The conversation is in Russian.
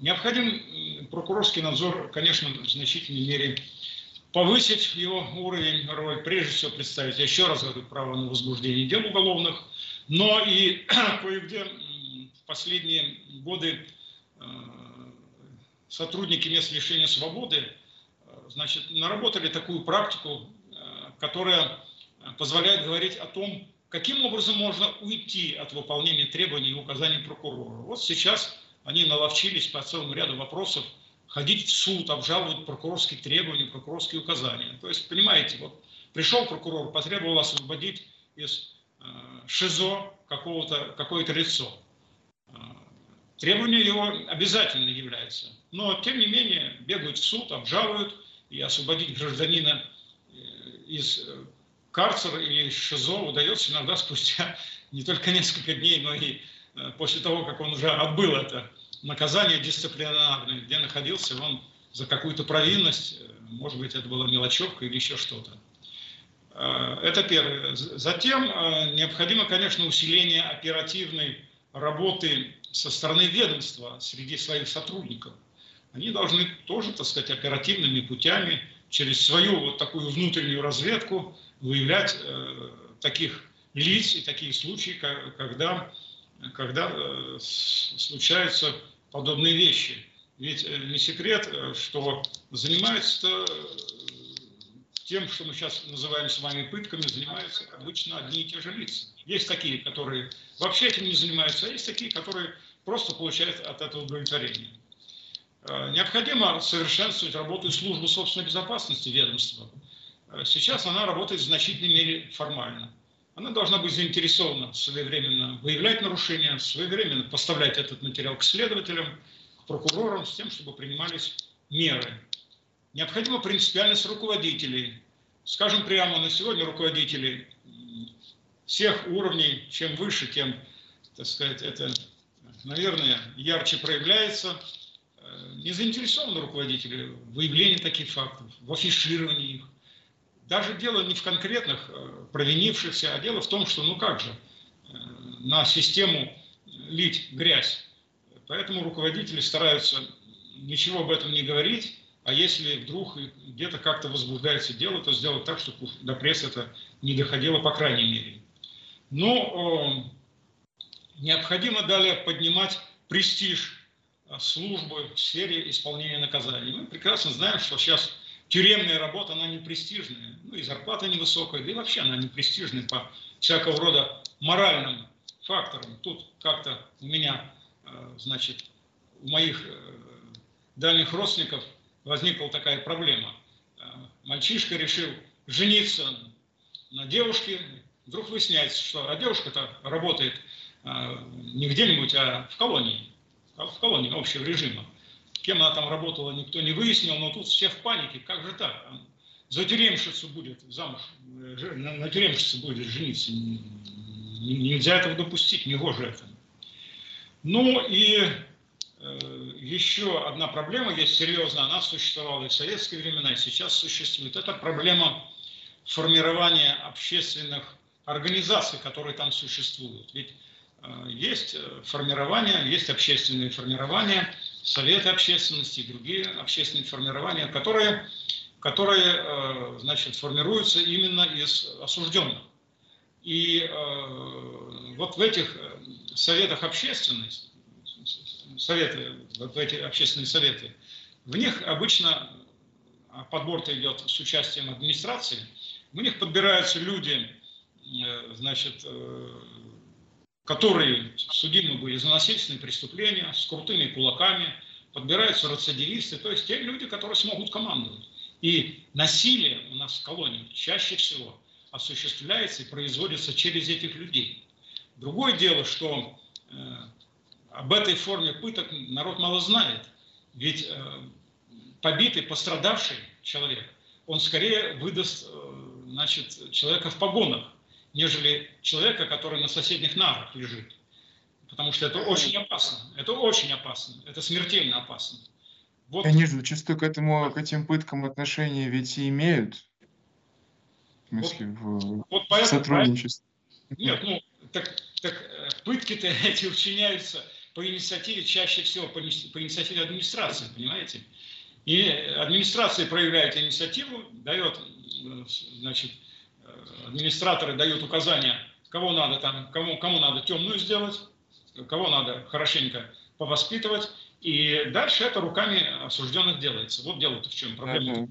Необходим прокурорский надзор, конечно, в значительной мере повысить его уровень, роль, прежде всего представить, еще раз говорю, право на возбуждение дел уголовных, но и кое-где в последние годы э, сотрудники мест лишения свободы э, значит, наработали такую практику, э, которая позволяет говорить о том, каким образом можно уйти от выполнения требований и указаний прокурора. Вот сейчас они наловчились по целому ряду вопросов ходить в суд, обжаловать прокурорские требования, прокурорские указания. То есть, понимаете, вот пришел прокурор, потребовал освободить из э, ШИЗО какого-то, какое-то лицо. Э, требование его обязательно является. Но, тем не менее, бегают в суд, обжалуют, и освободить гражданина э, из э, карцера или из ШИЗО удается иногда спустя не только несколько дней, но и после того, как он уже отбыл это наказание дисциплинарное, где находился он за какую-то провинность, э, может быть, это была мелочевка или еще что-то. Э, это первое. Затем э, необходимо, конечно, усиление оперативной работы со стороны ведомства среди своих сотрудников. Они должны тоже, так сказать, оперативными путями через свою вот такую внутреннюю разведку выявлять таких лиц и такие случаи, когда когда э, случаются подобные вещи. Ведь э, не секрет, э, что занимаются тем, что мы сейчас называем с вами пытками, занимаются обычно одни и те же лица. Есть такие, которые вообще этим не занимаются, а есть такие, которые просто получают от этого удовлетворение. Необходимо совершенствовать работу службы собственной безопасности ведомства. Сейчас она работает в значительной мере формально она должна быть заинтересована своевременно выявлять нарушения, своевременно поставлять этот материал к следователям, к прокурорам с тем, чтобы принимались меры. Необходима принципиальность руководителей. Скажем прямо, на сегодня руководители всех уровней, чем выше, тем, так сказать, это, наверное, ярче проявляется. Не заинтересованы руководители в выявлении таких фактов, в афишировании их. Даже дело не в конкретных э, провинившихся, а дело в том, что ну как же э, на систему лить грязь. Поэтому руководители стараются ничего об этом не говорить, а если вдруг где-то как-то возбуждается дело, то сделать так, чтобы до прессы это не доходило, по крайней мере. Но э, необходимо далее поднимать престиж э, службы в сфере исполнения наказаний. Мы прекрасно знаем, что сейчас тюремная работа, она не престижная, ну и зарплата невысокая, да и вообще она не престижная по всякого рода моральным факторам. Тут как-то у меня, э, значит, у моих э, дальних родственников возникла такая проблема. Э, мальчишка решил жениться на девушке, вдруг выясняется, что а девушка-то работает не где-нибудь, а в колонии, в колонии общего режима. Кем она там работала, никто не выяснил, но тут все в панике. Как же так? За тюремщицу будет замуж, э, на, тюремщице будет жениться. Нельзя этого допустить, не гоже это. Ну и э, еще одна проблема есть серьезная, она существовала и в советские времена, и сейчас существует. Это проблема формирования общественных организаций, которые там существуют. Ведь э, есть формирование, есть общественные формирования, советы общественности и другие общественные формирования, которые, которые э, значит, формируются именно из осужденных. И э, вот в этих э, советах общественности, советы, вот в эти общественные советы, в них обычно подбор-то идет с участием администрации, в них подбираются люди, значит, которые судимы были за насильственные преступления, с крутыми кулаками, подбираются рецидивисты, то есть те люди, которые смогут командовать. И насилие у нас в колонии чаще всего осуществляется и производится через этих людей. Другое дело, что э, об этой форме пыток народ мало знает. Ведь э, побитый, пострадавший человек, он скорее выдаст э, значит, человека в погонах, нежели человека, который на соседних нарах лежит. Потому что это очень опасно. Это очень опасно. Это смертельно опасно. Вот. Они же зачастую к, этому, к этим пыткам отношения ведь и имеют. В смысле, вот, в, вот поэтому, сотрудничестве. Нет, ну, так, так э, пытки-то эти учиняются по инициативе, чаще всего по, по инициативе администрации, понимаете? И администрация проявляет инициативу, дает, значит, администраторы дают указания, кого надо там, кому, кому надо темную сделать, кого надо хорошенько повоспитывать, и дальше это руками осужденных делается. Вот дело-то в чем проблема.